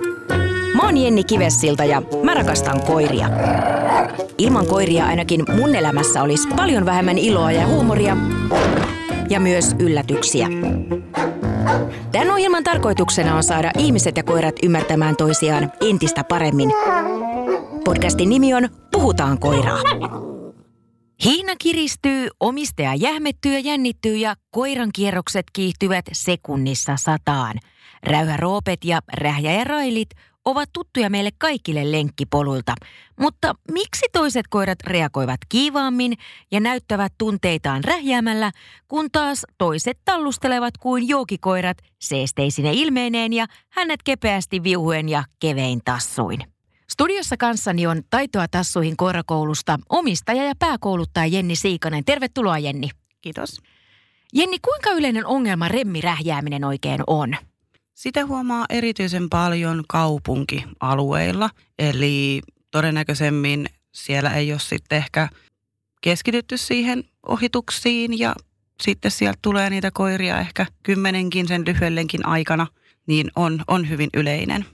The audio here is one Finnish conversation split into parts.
Moi! Mä oon Jenni Kivessilta ja mä rakastan koiria. Ilman koiria ainakin mun elämässä olisi paljon vähemmän iloa ja huumoria ja myös yllätyksiä. Tämän ohjelman tarkoituksena on saada ihmiset ja koirat ymmärtämään toisiaan entistä paremmin. Podcastin nimi on Puhutaan koiraa. Hiina kiristyy, omistaja jähmettyy ja jännittyy ja koiran kierrokset kiihtyvät sekunnissa sataan. Räyhä Roopet ja Rähjä ja Railit ovat tuttuja meille kaikille lenkkipoluilta. Mutta miksi toiset koirat reagoivat kiivaammin ja näyttävät tunteitaan rähjäämällä, kun taas toiset tallustelevat kuin joukikoirat seesteisine ilmeineen ja hänet kepeästi viuhuen ja kevein tassuin? Studiossa kanssani on Taitoa tassuihin koirakoulusta omistaja ja pääkouluttaja Jenni Siikanen. Tervetuloa Jenni. Kiitos. Jenni, kuinka yleinen ongelma remmirähjääminen oikein on? Sitä huomaa erityisen paljon kaupunkialueilla, eli todennäköisemmin siellä ei ole sitten ehkä keskitytty siihen ohituksiin ja sitten sieltä tulee niitä koiria ehkä kymmenenkin sen lyhyellenkin aikana, niin on, on hyvin yleinen.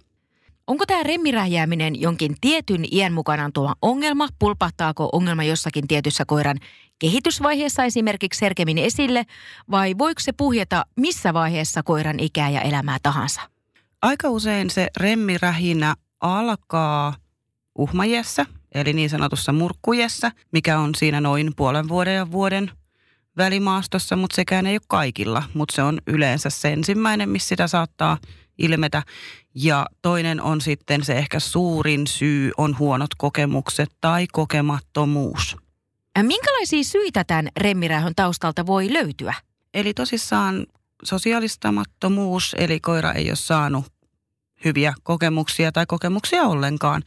Onko tämä remmirähjääminen jonkin tietyn iän mukanaan tuoma ongelma? Pulpahtaako ongelma jossakin tietyssä koiran kehitysvaiheessa esimerkiksi herkemmin esille vai voiko se puhjeta missä vaiheessa koiran ikää ja elämää tahansa? Aika usein se remmirähinä alkaa uhmajessa, eli niin sanotussa murkkujessa, mikä on siinä noin puolen vuoden ja vuoden välimaastossa, mutta sekään ei ole kaikilla, mutta se on yleensä se ensimmäinen, missä sitä saattaa ilmetä. Ja toinen on sitten se ehkä suurin syy on huonot kokemukset tai kokemattomuus. Minkälaisia syitä tämän remmirähön taustalta voi löytyä? Eli tosissaan sosiaalistamattomuus, eli koira ei ole saanut hyviä kokemuksia tai kokemuksia ollenkaan.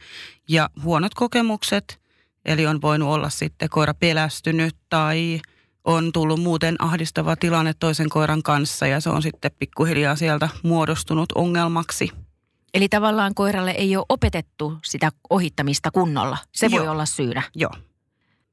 Ja huonot kokemukset, eli on voinut olla sitten koira pelästynyt tai on tullut muuten ahdistava tilanne toisen koiran kanssa ja se on sitten pikkuhiljaa sieltä muodostunut ongelmaksi. Eli tavallaan koiralle ei ole opetettu sitä ohittamista kunnolla. Se Joo. voi olla syynä. Joo.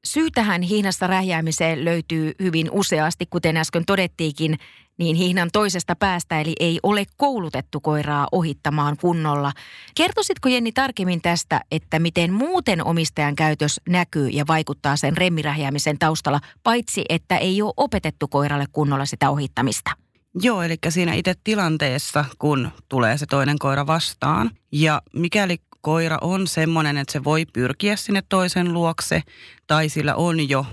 Syytähän hihnasta räjäämiseen löytyy hyvin useasti, kuten äsken todettiinkin, niin hihnan toisesta päästä, eli ei ole koulutettu koiraa ohittamaan kunnolla. Kertoisitko Jenni tarkemmin tästä, että miten muuten omistajan käytös näkyy ja vaikuttaa sen remmirähjäämisen taustalla, paitsi että ei ole opetettu koiralle kunnolla sitä ohittamista? Joo, eli siinä itse tilanteessa, kun tulee se toinen koira vastaan. Ja mikäli koira on semmoinen, että se voi pyrkiä sinne toisen luokse tai sillä on jo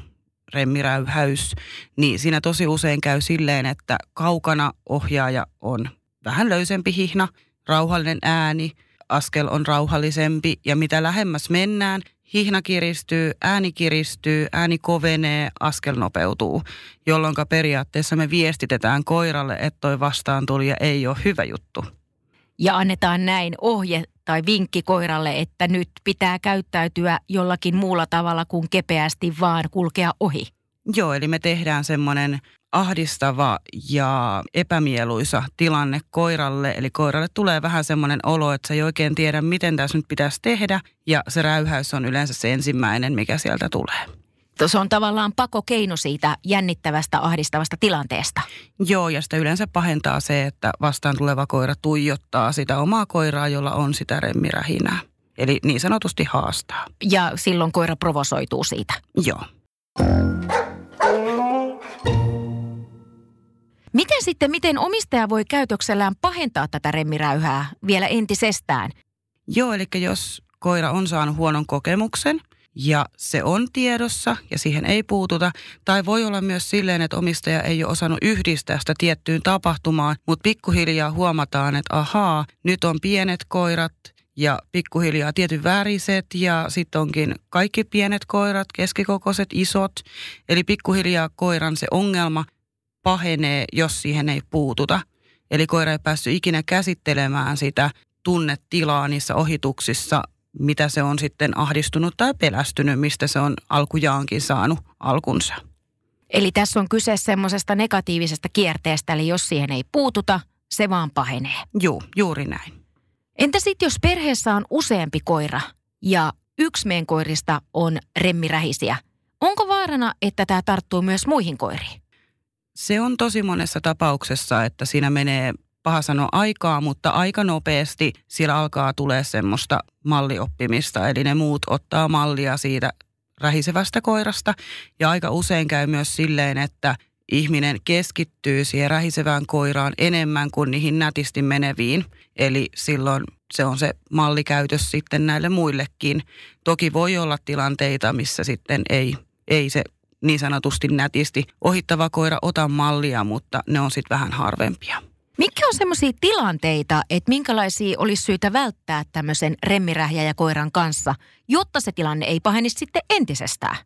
remmiräyhäys, niin siinä tosi usein käy silleen, että kaukana ohjaaja on vähän löysempi hihna, rauhallinen ääni, askel on rauhallisempi ja mitä lähemmäs mennään, hihna kiristyy, ääni kiristyy, ääni kovenee, askel nopeutuu, jolloin periaatteessa me viestitetään koiralle, että toi vastaantulija ei ole hyvä juttu. Ja annetaan näin ohje tai vinkki koiralle, että nyt pitää käyttäytyä jollakin muulla tavalla kuin kepeästi vaan kulkea ohi. Joo, eli me tehdään semmoinen ahdistava ja epämieluisa tilanne koiralle. Eli koiralle tulee vähän semmoinen olo, että se ei oikein tiedä, miten tässä nyt pitäisi tehdä. Ja se räyhäys on yleensä se ensimmäinen, mikä sieltä tulee. Se on tavallaan pakokeino siitä jännittävästä, ahdistavasta tilanteesta. Joo, ja sitä yleensä pahentaa se, että vastaan tuleva koira tuijottaa sitä omaa koiraa, jolla on sitä remmirähinää. Eli niin sanotusti haastaa. Ja silloin koira provosoituu siitä. Joo. Miten sitten, miten omistaja voi käytöksellään pahentaa tätä remmiräyhää vielä entisestään? Joo, eli jos koira on saanut huonon kokemuksen ja se on tiedossa ja siihen ei puututa. Tai voi olla myös silleen, että omistaja ei ole osannut yhdistää sitä tiettyyn tapahtumaan, mutta pikkuhiljaa huomataan, että ahaa, nyt on pienet koirat ja pikkuhiljaa tietyn väriset ja sitten onkin kaikki pienet koirat, keskikokoiset, isot. Eli pikkuhiljaa koiran se ongelma pahenee, jos siihen ei puututa. Eli koira ei päässyt ikinä käsittelemään sitä tunnetilaa niissä ohituksissa, mitä se on sitten ahdistunut tai pelästynyt, mistä se on alkujaankin saanut alkunsa. Eli tässä on kyse semmoisesta negatiivisesta kierteestä, eli jos siihen ei puututa, se vaan pahenee. Joo, juuri näin. Entä sitten jos perheessä on useampi koira ja yksi meidän koirista on remmirähisiä, onko vaarana, että tämä tarttuu myös muihin koiriin? Se on tosi monessa tapauksessa, että siinä menee paha sanoa aikaa, mutta aika nopeasti siellä alkaa tulee semmoista mallioppimista. Eli ne muut ottaa mallia siitä rähisevästä koirasta. Ja aika usein käy myös silleen, että ihminen keskittyy siihen rähisevään koiraan enemmän kuin niihin nätisti meneviin. Eli silloin se on se mallikäytös sitten näille muillekin. Toki voi olla tilanteita, missä sitten ei, ei se niin sanotusti nätisti ohittava koira ota mallia, mutta ne on sitten vähän harvempia. Mikä on semmoisia tilanteita, että minkälaisia olisi syytä välttää tämmöisen remmirähjä ja koiran kanssa, jotta se tilanne ei pahenisi sitten entisestään?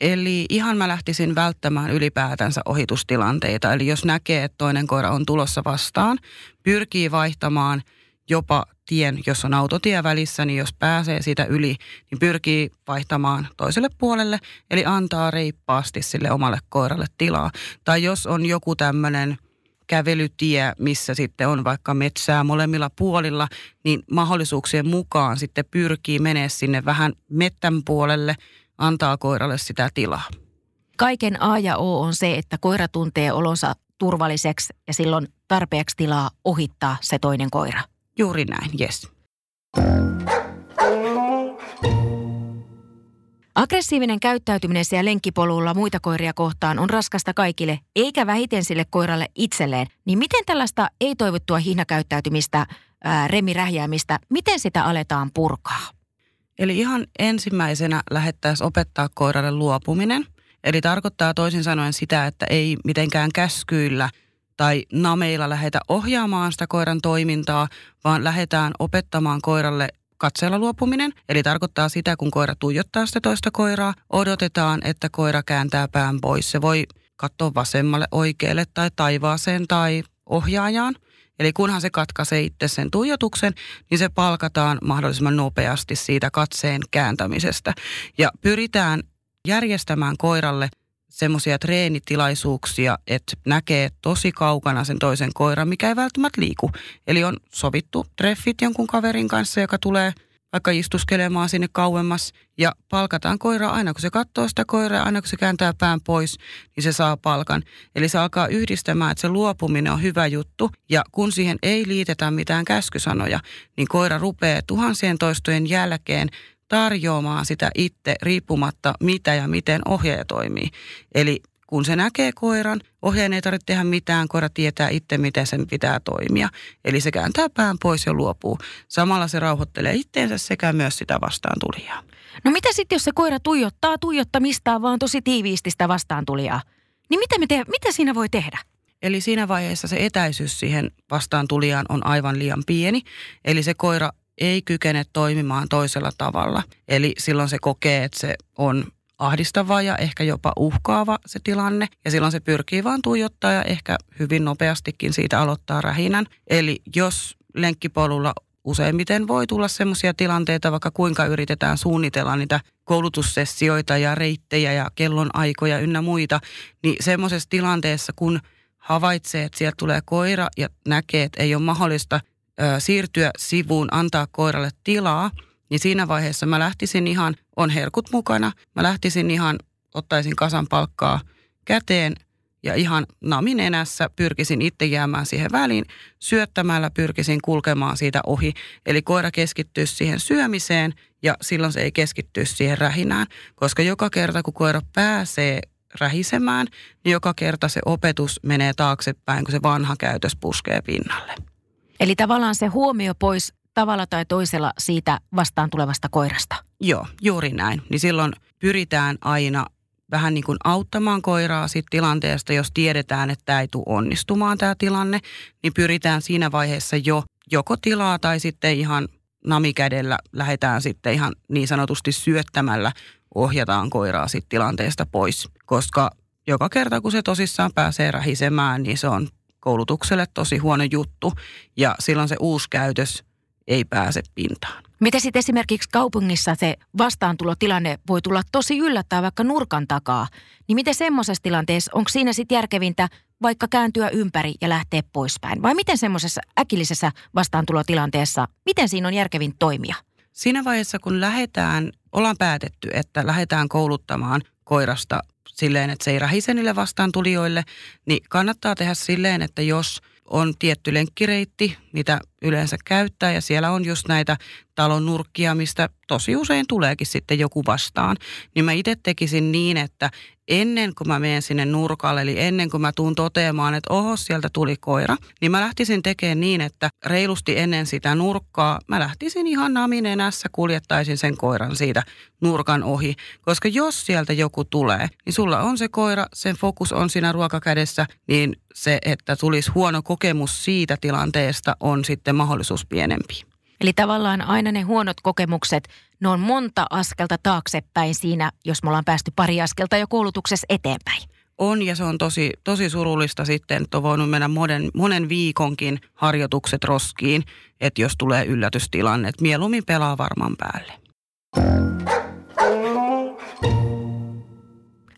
Eli ihan mä lähtisin välttämään ylipäätänsä ohitustilanteita. Eli jos näkee, että toinen koira on tulossa vastaan, pyrkii vaihtamaan jopa tien, jos on autotie välissä, niin jos pääsee siitä yli, niin pyrkii vaihtamaan toiselle puolelle, eli antaa reippaasti sille omalle koiralle tilaa. Tai jos on joku tämmöinen kävelytie, missä sitten on vaikka metsää molemmilla puolilla, niin mahdollisuuksien mukaan sitten pyrkii menee sinne vähän mettän puolelle, antaa koiralle sitä tilaa. Kaiken A ja O on se, että koira tuntee olonsa turvalliseksi ja silloin tarpeeksi tilaa ohittaa se toinen koira. Juuri näin, yes. Aggressiivinen käyttäytyminen siellä lenkkipolulla muita koiria kohtaan on raskasta kaikille, eikä vähiten sille koiralle itselleen. Niin miten tällaista ei-toivottua hihnakäyttäytymistä, ää, remirähjäämistä, miten sitä aletaan purkaa? Eli ihan ensimmäisenä lähettäisiin opettaa koiralle luopuminen. Eli tarkoittaa toisin sanoen sitä, että ei mitenkään käskyillä tai nameilla lähetä ohjaamaan sitä koiran toimintaa, vaan lähdetään opettamaan koiralle katseella luopuminen. Eli tarkoittaa sitä, kun koira tuijottaa sitä toista koiraa, odotetaan, että koira kääntää pään pois. Se voi katsoa vasemmalle, oikealle tai taivaaseen tai ohjaajaan. Eli kunhan se katkaisee itse sen tuijotuksen, niin se palkataan mahdollisimman nopeasti siitä katseen kääntämisestä. Ja pyritään järjestämään koiralle semmoisia treenitilaisuuksia, että näkee tosi kaukana sen toisen koiran, mikä ei välttämättä liiku. Eli on sovittu treffit jonkun kaverin kanssa, joka tulee vaikka istuskelemaan sinne kauemmas ja palkataan koiraa aina kun se katsoo sitä koiraa, aina kun se kääntää pään pois, niin se saa palkan. Eli se alkaa yhdistämään, että se luopuminen on hyvä juttu ja kun siihen ei liitetä mitään käskysanoja, niin koira rupeaa tuhansien toistojen jälkeen tarjoamaan sitä itse riippumatta mitä ja miten ohjaaja toimii. Eli kun se näkee koiran, ohjaajan ei tarvitse tehdä mitään, koira tietää itse, miten sen pitää toimia. Eli se kääntää pään pois ja luopuu. Samalla se rauhoittelee itteensä sekä myös sitä vastaan tulijaa. No mitä sitten, jos se koira tuijottaa tuijottamistaan vaan tosi tiiviisti sitä vastaan tulijaa? Niin mitä, me te- mitä siinä voi tehdä? Eli siinä vaiheessa se etäisyys siihen vastaan tulijaan on aivan liian pieni. Eli se koira ei kykene toimimaan toisella tavalla. Eli silloin se kokee, että se on ahdistava ja ehkä jopa uhkaava se tilanne. Ja silloin se pyrkii vaan tuijottaa ja ehkä hyvin nopeastikin siitä aloittaa rähinän. Eli jos lenkkipolulla useimmiten voi tulla sellaisia tilanteita, vaikka kuinka yritetään suunnitella niitä koulutussessioita ja reittejä ja kellonaikoja ynnä muita, niin semmoisessa tilanteessa, kun havaitsee, että sieltä tulee koira ja näkee, että ei ole mahdollista siirtyä sivuun, antaa koiralle tilaa, niin siinä vaiheessa mä lähtisin ihan, on herkut mukana, mä lähtisin ihan, ottaisin kasan palkkaa käteen ja ihan namin enässä pyrkisin itse jäämään siihen väliin. Syöttämällä pyrkisin kulkemaan siitä ohi. Eli koira keskittyy siihen syömiseen ja silloin se ei keskitty siihen rähinään. Koska joka kerta kun koira pääsee rähisemään, niin joka kerta se opetus menee taaksepäin, kun se vanha käytös puskee pinnalle. Eli tavallaan se huomio pois tavalla tai toisella siitä vastaan tulevasta koirasta. Joo, juuri näin. Niin silloin pyritään aina vähän niin kuin auttamaan koiraa siitä tilanteesta, jos tiedetään, että tämä ei tule onnistumaan tämä tilanne, niin pyritään siinä vaiheessa jo joko tilaa tai sitten ihan namikädellä lähdetään sitten ihan niin sanotusti syöttämällä ohjataan koiraa siitä tilanteesta pois, koska joka kerta kun se tosissaan pääsee rähisemään, niin se on koulutukselle tosi huono juttu ja silloin se uusi käytös ei pääse pintaan. Miten sitten esimerkiksi kaupungissa se vastaantulotilanne voi tulla tosi yllättäen vaikka nurkan takaa? Niin miten semmoisessa tilanteessa, onko siinä sitten järkevintä vaikka kääntyä ympäri ja lähteä poispäin? Vai miten semmoisessa äkillisessä vastaantulotilanteessa, miten siinä on järkevin toimia? Siinä vaiheessa, kun lähdetään, ollaan päätetty, että lähdetään kouluttamaan koirasta silleen, että se ei rähise niille vastaan tulijoille, niin kannattaa tehdä silleen, että jos on tietty lenkkireitti, mitä yleensä käyttää ja siellä on just näitä talon nurkkia, mistä tosi usein tuleekin sitten joku vastaan. Niin mä itse tekisin niin, että ennen kuin mä menen sinne nurkalle, eli ennen kuin mä tuun toteamaan, että oho, sieltä tuli koira, niin mä lähtisin tekemään niin, että reilusti ennen sitä nurkkaa mä lähtisin ihan naminenässä, kuljettaisin sen koiran siitä nurkan ohi. Koska jos sieltä joku tulee, niin sulla on se koira, sen fokus on siinä ruokakädessä, niin se, että tulisi huono kokemus siitä tilanteesta on sitten mahdollisuus pienempi. Eli tavallaan aina ne huonot kokemukset, ne on monta askelta taaksepäin siinä, jos me ollaan päästy pari askelta jo koulutuksessa eteenpäin. On ja se on tosi, tosi surullista sitten, että on voinut mennä monen, monen viikonkin harjoitukset roskiin, että jos tulee yllätystilanne, että mieluummin pelaa varman päälle.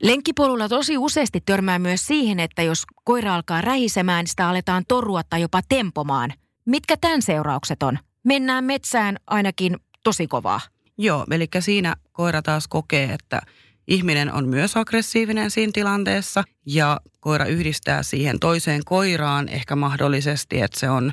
Lenkkipolulla tosi useasti törmää myös siihen, että jos koira alkaa rähisemään, sitä aletaan torua tai jopa tempomaan. Mitkä tämän seuraukset on? Mennään metsään ainakin tosi kovaa. Joo, eli siinä koira taas kokee, että ihminen on myös aggressiivinen siinä tilanteessa ja koira yhdistää siihen toiseen koiraan ehkä mahdollisesti, että se on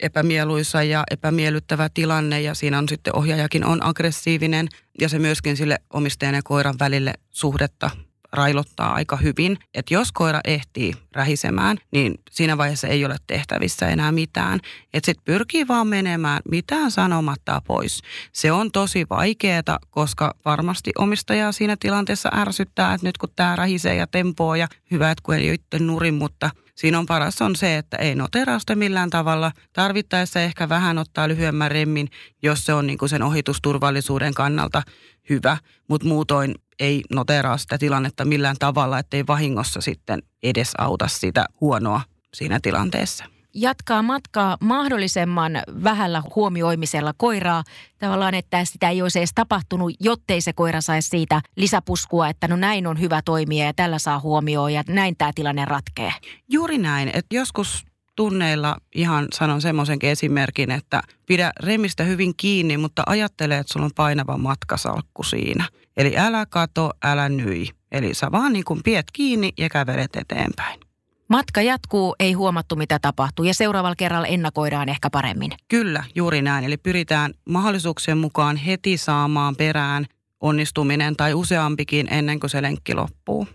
epämieluisa ja epämiellyttävä tilanne ja siinä on sitten ohjaajakin on aggressiivinen ja se myöskin sille omistajan ja koiran välille suhdetta railottaa aika hyvin. Että jos koira ehtii rähisemään, niin siinä vaiheessa ei ole tehtävissä enää mitään. Että sitten pyrkii vaan menemään mitään sanomatta pois. Se on tosi vaikeaa, koska varmasti omistajaa siinä tilanteessa ärsyttää, että nyt kun tämä rähisee ja tempoo ja hyvä, että kun ei itse nurin, mutta Siinä on paras on se, että ei noterausta millään tavalla. Tarvittaessa ehkä vähän ottaa lyhyemmän remmin, jos se on niin kuin sen ohitusturvallisuuden kannalta hyvä, mutta muutoin ei noteraa sitä tilannetta millään tavalla, ettei vahingossa sitten edes auta sitä huonoa siinä tilanteessa. Jatkaa matkaa mahdollisemman vähällä huomioimisella koiraa. Tavallaan, että sitä ei olisi edes tapahtunut, jottei se koira saisi siitä lisäpuskua, että no näin on hyvä toimia ja tällä saa huomioon ja näin tämä tilanne ratkee. Juuri näin, että joskus tunneilla ihan sanon semmoisenkin esimerkin, että pidä remistä hyvin kiinni, mutta ajattele, että sulla on painava matkasalkku siinä. Eli älä kato, älä nyi. Eli sä vaan niin kuin piet kiinni ja kävelet eteenpäin. Matka jatkuu, ei huomattu mitä tapahtuu ja seuraavalla kerralla ennakoidaan ehkä paremmin. Kyllä, juuri näin. Eli pyritään mahdollisuuksien mukaan heti saamaan perään onnistuminen tai useampikin ennen kuin se lenkki loppuu.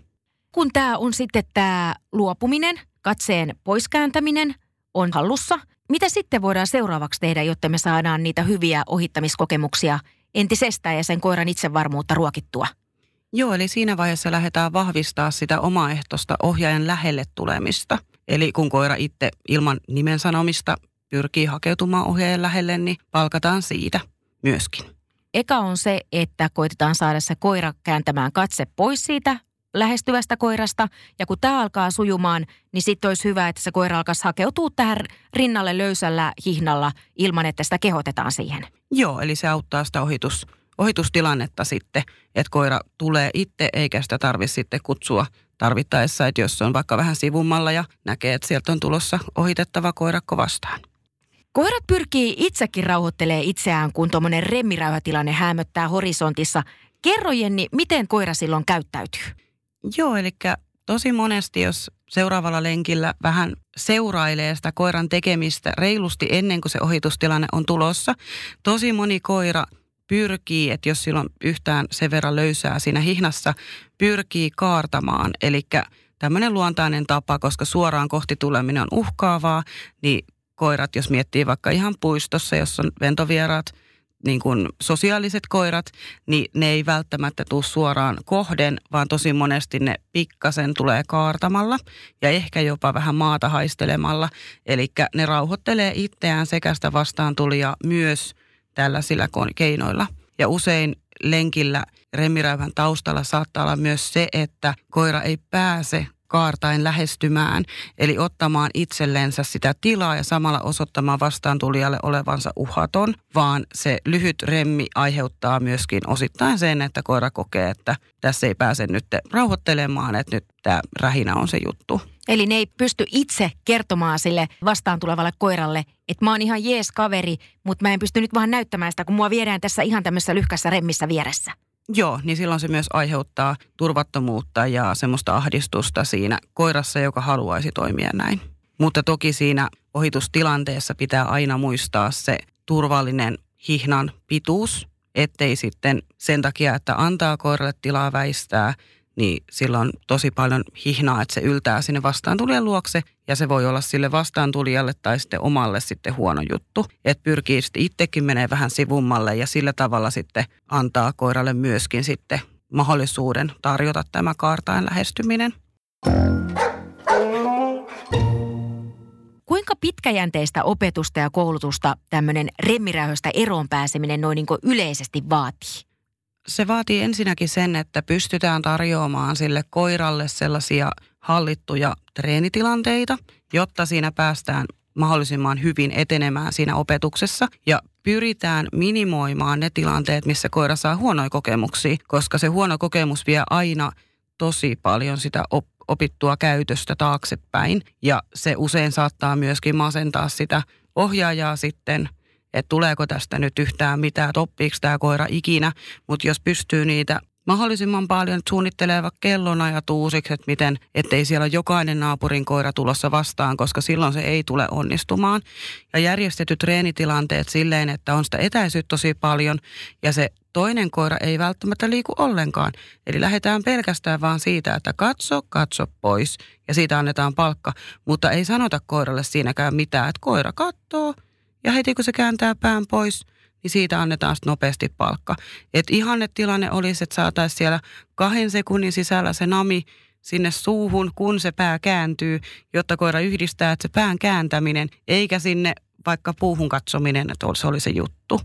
Kun tämä on sitten tämä luopuminen, katseen poiskääntäminen on hallussa, mitä sitten voidaan seuraavaksi tehdä, jotta me saadaan niitä hyviä ohittamiskokemuksia entisestään ja sen koiran itsevarmuutta ruokittua? Joo, eli siinä vaiheessa lähdetään vahvistaa sitä omaehtoista ohjaajan lähelle tulemista. Eli kun koira itse ilman nimen sanomista pyrkii hakeutumaan ohjaajan lähelle, niin palkataan siitä myöskin. Eka on se, että koitetaan saada se koira kääntämään katse pois siitä lähestyvästä koirasta. Ja kun tämä alkaa sujumaan, niin sitten olisi hyvä, että se koira alkaisi hakeutua tähän rinnalle löysällä hihnalla ilman, että sitä kehotetaan siihen. Joo, eli se auttaa sitä ohitus, ohitustilannetta sitten, että koira tulee itse eikä sitä tarvitse sitten kutsua tarvittaessa, että jos se on vaikka vähän sivummalla ja näkee, että sieltä on tulossa ohitettava koirakko vastaan. Koirat pyrkii itsekin rauhoittelee itseään, kun tuommoinen remmiräyhätilanne hämöttää horisontissa. Kerro Jenni, miten koira silloin käyttäytyy? Joo, eli tosi monesti, jos seuraavalla lenkillä vähän seurailee sitä koiran tekemistä reilusti ennen kuin se ohitustilanne on tulossa, tosi moni koira pyrkii, että jos sillä on yhtään sen verran löysää siinä hihnassa, pyrkii kaartamaan. Eli tämmöinen luontainen tapa, koska suoraan kohti tuleminen on uhkaavaa, niin koirat, jos miettii vaikka ihan puistossa, jos on ventovieraat – niin kuin sosiaaliset koirat, niin ne ei välttämättä tule suoraan kohden, vaan tosi monesti ne pikkasen tulee kaartamalla ja ehkä jopa vähän maata haistelemalla. Eli ne rauhoittelee itseään sekä sitä vastaan tulia myös tällaisilla keinoilla. Ja usein lenkillä remmiräyhän taustalla saattaa olla myös se, että koira ei pääse kaartain lähestymään, eli ottamaan itsellensä sitä tilaa ja samalla osoittamaan vastaantulijalle olevansa uhaton, vaan se lyhyt remmi aiheuttaa myöskin osittain sen, että koira kokee, että tässä ei pääse nyt rauhoittelemaan, että nyt tämä rähinä on se juttu. Eli ne ei pysty itse kertomaan sille vastaan tulevalle koiralle, että mä oon ihan jees kaveri, mutta mä en pysty nyt vaan näyttämään sitä, kun mua viedään tässä ihan tämmöisessä lyhkässä remmissä vieressä. Joo, niin silloin se myös aiheuttaa turvattomuutta ja semmoista ahdistusta siinä koirassa, joka haluaisi toimia näin. Mutta toki siinä ohitustilanteessa pitää aina muistaa se turvallinen hihnan pituus, ettei sitten sen takia, että antaa koiralle tilaa väistää, niin sillä on tosi paljon hihnaa, että se yltää sinne vastaantulijan luokse ja se voi olla sille vastaantulijalle tai sitten omalle sitten huono juttu. Että pyrkii sitten itsekin menee vähän sivummalle ja sillä tavalla sitten antaa koiralle myöskin sitten mahdollisuuden tarjota tämä kaartain lähestyminen. Kuinka pitkäjänteistä opetusta ja koulutusta tämmöinen remmiräyhöstä eroon pääseminen noin niin yleisesti vaatii? Se vaatii ensinnäkin sen, että pystytään tarjoamaan sille koiralle sellaisia hallittuja treenitilanteita, jotta siinä päästään mahdollisimman hyvin etenemään siinä opetuksessa ja pyritään minimoimaan ne tilanteet, missä koira saa huonoja kokemuksia, koska se huono kokemus vie aina tosi paljon sitä op- opittua käytöstä taaksepäin ja se usein saattaa myöskin masentaa sitä ohjaajaa sitten, että tuleeko tästä nyt yhtään mitään, että oppiiko tämä koira ikinä, mutta jos pystyy niitä mahdollisimman paljon suunnittelee vaikka kellonajat uusiksi, että miten, ettei siellä jokainen naapurin koira tulossa vastaan, koska silloin se ei tule onnistumaan. Ja järjestetyt treenitilanteet silleen, että on sitä etäisyyttä tosi paljon ja se toinen koira ei välttämättä liiku ollenkaan. Eli lähdetään pelkästään vaan siitä, että katso, katso pois ja siitä annetaan palkka. Mutta ei sanota koiralle siinäkään mitään, että koira katsoo ja heti kun se kääntää pään pois – niin siitä annetaan nopeasti palkka. Et tilanne olisi, että saataisiin siellä kahden sekunnin sisällä se nami sinne suuhun, kun se pää kääntyy, jotta koira yhdistää, että se pään kääntäminen, eikä sinne vaikka puuhun katsominen, että se oli se juttu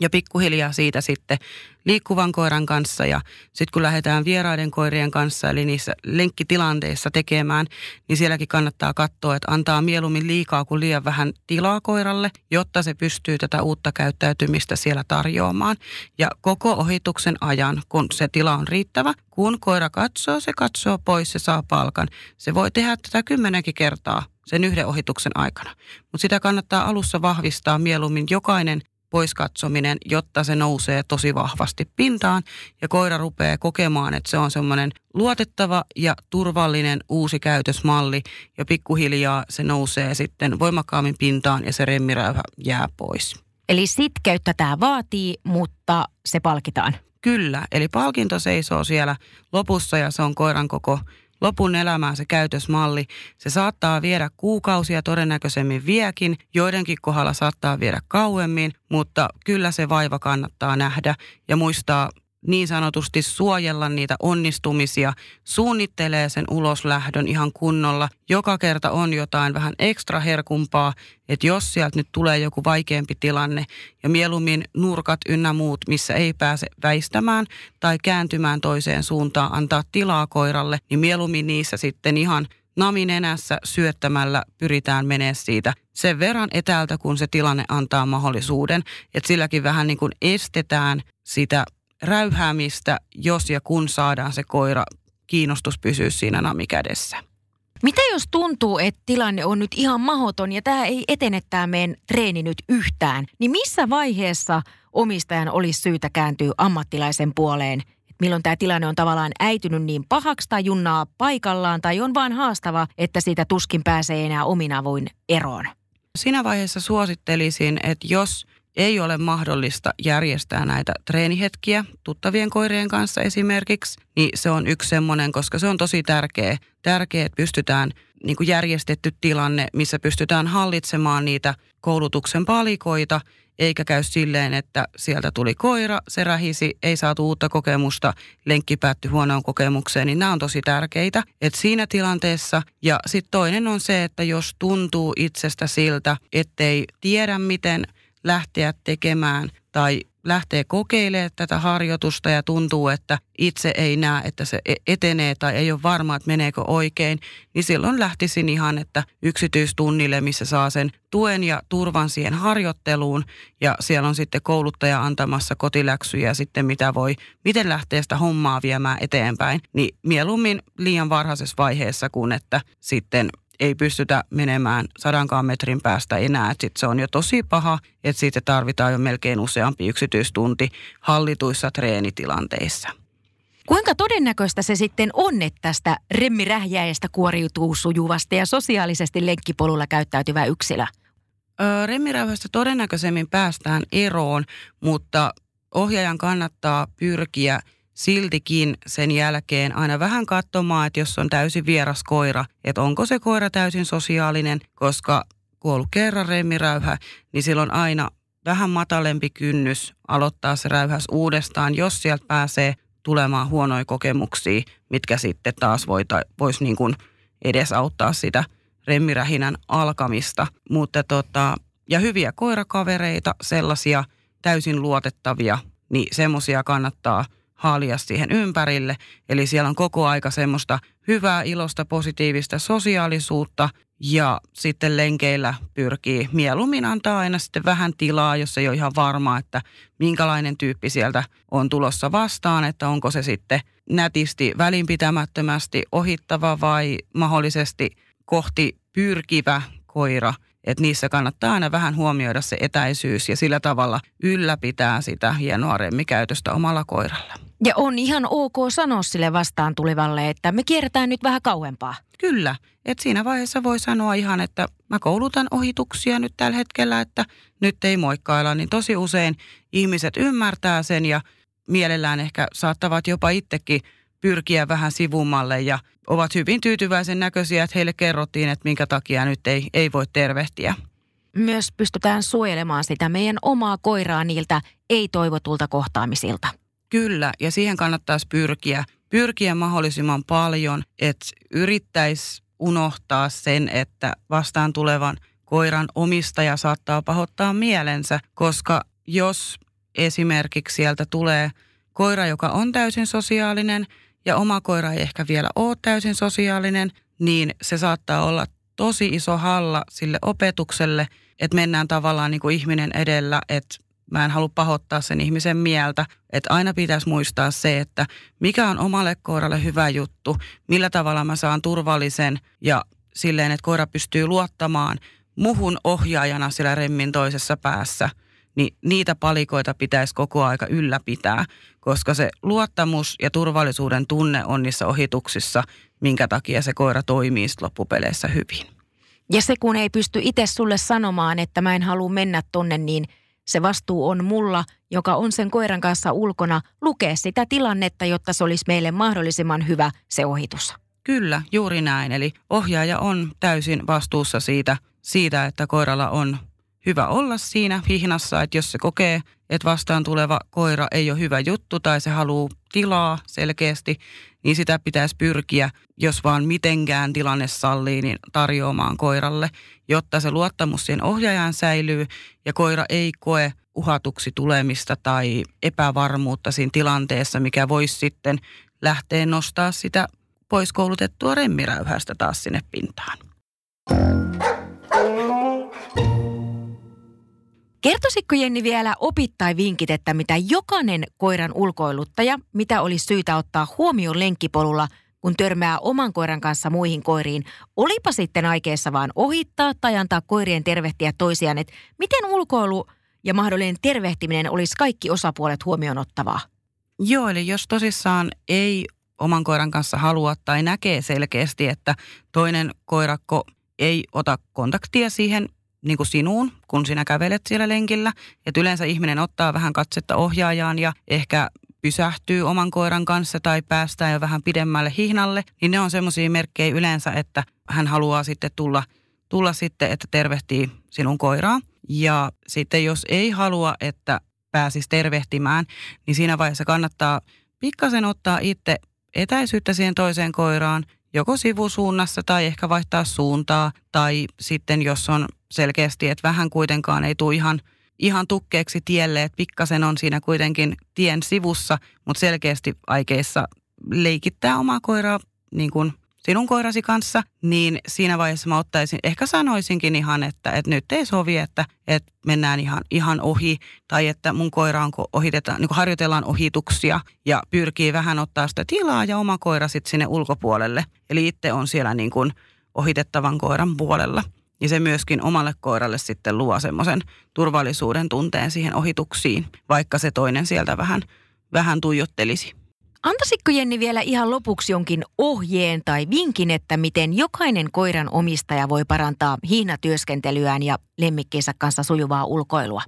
ja pikkuhiljaa siitä sitten liikkuvan koiran kanssa ja sitten kun lähdetään vieraiden koirien kanssa, eli niissä lenkkitilanteissa tekemään, niin sielläkin kannattaa katsoa, että antaa mieluummin liikaa kuin liian vähän tilaa koiralle, jotta se pystyy tätä uutta käyttäytymistä siellä tarjoamaan. Ja koko ohituksen ajan, kun se tila on riittävä, kun koira katsoo, se katsoo pois, se saa palkan. Se voi tehdä tätä kymmenenkin kertaa sen yhden ohituksen aikana. Mutta sitä kannattaa alussa vahvistaa mieluummin jokainen poiskatsominen, jotta se nousee tosi vahvasti pintaan ja koira rupeaa kokemaan, että se on semmoinen luotettava ja turvallinen uusi käytösmalli ja pikkuhiljaa se nousee sitten voimakkaammin pintaan ja se remmiräyhä jää pois. Eli sitkeyttä tämä vaatii, mutta se palkitaan. Kyllä, eli palkinto seisoo siellä lopussa ja se on koiran koko lopun elämää se käytösmalli. Se saattaa viedä kuukausia, todennäköisemmin viekin. Joidenkin kohdalla saattaa viedä kauemmin, mutta kyllä se vaiva kannattaa nähdä ja muistaa niin sanotusti suojella niitä onnistumisia, suunnittelee sen uloslähdön ihan kunnolla. Joka kerta on jotain vähän ekstra herkumpaa, että jos sieltä nyt tulee joku vaikeampi tilanne ja mieluummin nurkat ynnä muut, missä ei pääse väistämään tai kääntymään toiseen suuntaan, antaa tilaa koiralle, niin mieluummin niissä sitten ihan namin enässä syöttämällä pyritään menee siitä sen verran etäältä, kun se tilanne antaa mahdollisuuden. Että silläkin vähän niin kuin estetään sitä räyhäämistä, jos ja kun saadaan se koira kiinnostus pysyä siinä namikädessä. Mitä jos tuntuu, että tilanne on nyt ihan mahoton ja tämä ei etene tämä meidän treeni nyt yhtään, niin missä vaiheessa omistajan olisi syytä kääntyä ammattilaisen puoleen? milloin tämä tilanne on tavallaan äitynyt niin pahaksi tai junnaa paikallaan tai on vaan haastava, että siitä tuskin pääsee enää omin avuin eroon? Siinä vaiheessa suosittelisin, että jos – ei ole mahdollista järjestää näitä treenihetkiä tuttavien koirien kanssa esimerkiksi, niin se on yksi semmoinen, koska se on tosi tärkeä, tärkeä että pystytään niin kuin järjestetty tilanne, missä pystytään hallitsemaan niitä koulutuksen palikoita, eikä käy silleen, että sieltä tuli koira, se rähisi, ei saatu uutta kokemusta, lenkki päättyi huonoon kokemukseen, niin nämä on tosi tärkeitä. Et siinä tilanteessa, ja sitten toinen on se, että jos tuntuu itsestä siltä, ettei tiedä miten – lähteä tekemään tai lähtee kokeilemaan tätä harjoitusta ja tuntuu, että itse ei näe, että se e- etenee tai ei ole varma, että meneekö oikein, niin silloin lähtisin ihan, että yksityistunnille, missä saa sen tuen ja turvan siihen harjoitteluun ja siellä on sitten kouluttaja antamassa kotiläksyjä sitten mitä voi, miten lähtee sitä hommaa viemään eteenpäin, niin mieluummin liian varhaisessa vaiheessa kuin että sitten ei pystytä menemään sadankaan metrin päästä enää. Että sit se on jo tosi paha, että siitä tarvitaan jo melkein useampi yksityistunti hallituissa treenitilanteissa. Kuinka todennäköistä se sitten on, että tästä remmirähjäjästä kuoriutuu sujuvasti ja sosiaalisesti lenkkipolulla käyttäytyvä yksilö? Remmiräyhästä todennäköisemmin päästään eroon, mutta ohjaajan kannattaa pyrkiä siltikin sen jälkeen aina vähän katsomaan, että jos on täysin vieras koira, että onko se koira täysin sosiaalinen, koska kun ollut kerran remmiräyhä, niin silloin aina vähän matalempi kynnys aloittaa se räyhäs uudestaan, jos sieltä pääsee tulemaan huonoja kokemuksia, mitkä sitten taas voisi niin kuin edesauttaa sitä remmirähinän alkamista. Mutta tota, ja hyviä koirakavereita, sellaisia täysin luotettavia, niin semmoisia kannattaa haalia siihen ympärille. Eli siellä on koko aika semmoista hyvää, ilosta, positiivista sosiaalisuutta ja sitten lenkeillä pyrkii mieluummin antaa aina sitten vähän tilaa, jos ei ole ihan varma, että minkälainen tyyppi sieltä on tulossa vastaan, että onko se sitten nätisti välinpitämättömästi ohittava vai mahdollisesti kohti pyrkivä koira. Että niissä kannattaa aina vähän huomioida se etäisyys ja sillä tavalla ylläpitää sitä hienoa remmikäytöstä omalla koiralla. Ja on ihan ok sanoa sille vastaan tulevalle, että me kierretään nyt vähän kauempaa. Kyllä, että siinä vaiheessa voi sanoa ihan, että mä koulutan ohituksia nyt tällä hetkellä, että nyt ei moikkailla, niin tosi usein ihmiset ymmärtää sen ja mielellään ehkä saattavat jopa itsekin pyrkiä vähän sivummalle ja ovat hyvin tyytyväisen näköisiä, että heille kerrottiin, että minkä takia nyt ei, ei voi tervehtiä. Myös pystytään suojelemaan sitä meidän omaa koiraa niiltä ei-toivotulta kohtaamisilta. Kyllä, ja siihen kannattaisi pyrkiä, pyrkiä mahdollisimman paljon, että yrittäisi unohtaa sen, että vastaan tulevan koiran omistaja saattaa pahoittaa mielensä, koska jos esimerkiksi sieltä tulee koira, joka on täysin sosiaalinen ja oma koira ei ehkä vielä ole täysin sosiaalinen, niin se saattaa olla tosi iso halla sille opetukselle, että mennään tavallaan niin kuin ihminen edellä, että mä en halua pahoittaa sen ihmisen mieltä, että aina pitäisi muistaa se, että mikä on omalle koiralle hyvä juttu, millä tavalla mä saan turvallisen ja silleen, että koira pystyy luottamaan muhun ohjaajana sillä remmin toisessa päässä, niin niitä palikoita pitäisi koko aika ylläpitää, koska se luottamus ja turvallisuuden tunne on niissä ohituksissa, minkä takia se koira toimii loppupeleissä hyvin. Ja se kun ei pysty itse sulle sanomaan, että mä en halua mennä tonne, niin – se vastuu on mulla, joka on sen koiran kanssa ulkona, lukea sitä tilannetta, jotta se olisi meille mahdollisimman hyvä se ohitus. Kyllä, juuri näin. Eli ohjaaja on täysin vastuussa siitä, siitä että koiralla on hyvä olla siinä hihnassa, että jos se kokee, että vastaan tuleva koira ei ole hyvä juttu tai se haluaa tilaa selkeästi, niin sitä pitäisi pyrkiä, jos vaan mitenkään tilanne sallii, niin tarjoamaan koiralle, jotta se luottamus siihen ohjaajaan säilyy ja koira ei koe uhatuksi tulemista tai epävarmuutta siinä tilanteessa, mikä voisi sitten lähteä nostaa sitä pois koulutettua remmiräyhästä taas sinne pintaan. Kertoisitko Jenni vielä opit tai vinkit, että mitä jokainen koiran ulkoiluttaja, mitä olisi syytä ottaa huomioon lenkkipolulla, kun törmää oman koiran kanssa muihin koiriin, olipa sitten aikeessa vaan ohittaa tai antaa koirien tervehtiä toisiaan, että miten ulkoilu ja mahdollinen tervehtiminen olisi kaikki osapuolet huomioon ottavaa? Joo, eli jos tosissaan ei oman koiran kanssa halua tai näkee selkeästi, että toinen koirakko ei ota kontaktia siihen niin kuin sinuun, kun sinä kävelet siellä lenkillä. Että yleensä ihminen ottaa vähän katsetta ohjaajaan ja ehkä pysähtyy oman koiran kanssa tai päästään jo vähän pidemmälle hihnalle, niin ne on semmoisia merkkejä yleensä, että hän haluaa sitten tulla, tulla sitten, että tervehtii sinun koiraa. Ja sitten jos ei halua, että pääsisi tervehtimään, niin siinä vaiheessa kannattaa pikkasen ottaa itse etäisyyttä siihen toiseen koiraan, joko sivusuunnassa tai ehkä vaihtaa suuntaa. Tai sitten jos on selkeästi, että vähän kuitenkaan ei tule ihan, ihan tukkeeksi tielle, että pikkasen on siinä kuitenkin tien sivussa, mutta selkeästi aikeissa leikittää omaa koiraa niin kuin sinun koirasi kanssa, niin siinä vaiheessa mä ottaisin, ehkä sanoisinkin ihan, että, että nyt ei sovi, että, että mennään ihan, ihan ohi tai että mun koira on ohitetaan, niin harjoitellaan ohituksia ja pyrkii vähän ottaa sitä tilaa ja oma koira sitten sinne ulkopuolelle. Eli itse on siellä niin kuin ohitettavan koiran puolella. Ja se myöskin omalle koiralle sitten luo semmoisen turvallisuuden tunteen siihen ohituksiin, vaikka se toinen sieltä vähän, vähän tuijottelisi. Antaisitko Jenni vielä ihan lopuksi jonkin ohjeen tai vinkin, että miten jokainen koiran omistaja voi parantaa hihnatyöskentelyään ja lemmikkiensä kanssa sujuvaa ulkoilua?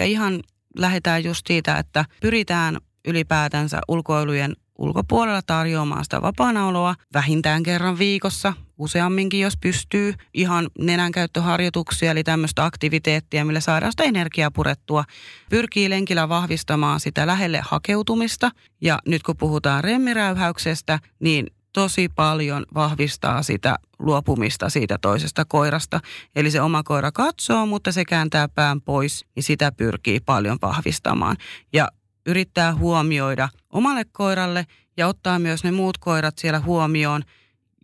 Ihan lähdetään just siitä, että pyritään ylipäätänsä ulkoilujen ulkopuolella tarjoamaan sitä vapaanaoloa vähintään kerran viikossa, useamminkin jos pystyy. Ihan nenänkäyttöharjoituksia, eli tämmöistä aktiviteettia, millä saadaan sitä energiaa purettua. Pyrkii lenkillä vahvistamaan sitä lähelle hakeutumista. Ja nyt kun puhutaan remmiräyhäyksestä, niin tosi paljon vahvistaa sitä luopumista siitä toisesta koirasta. Eli se oma koira katsoo, mutta se kääntää pään pois, niin sitä pyrkii paljon vahvistamaan. Ja yrittää huomioida omalle koiralle ja ottaa myös ne muut koirat siellä huomioon,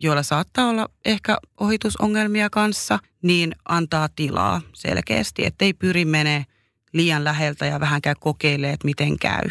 joilla saattaa olla ehkä ohitusongelmia kanssa, niin antaa tilaa selkeästi, ettei pyri menee liian läheltä ja vähänkään kokeilee, että miten käy.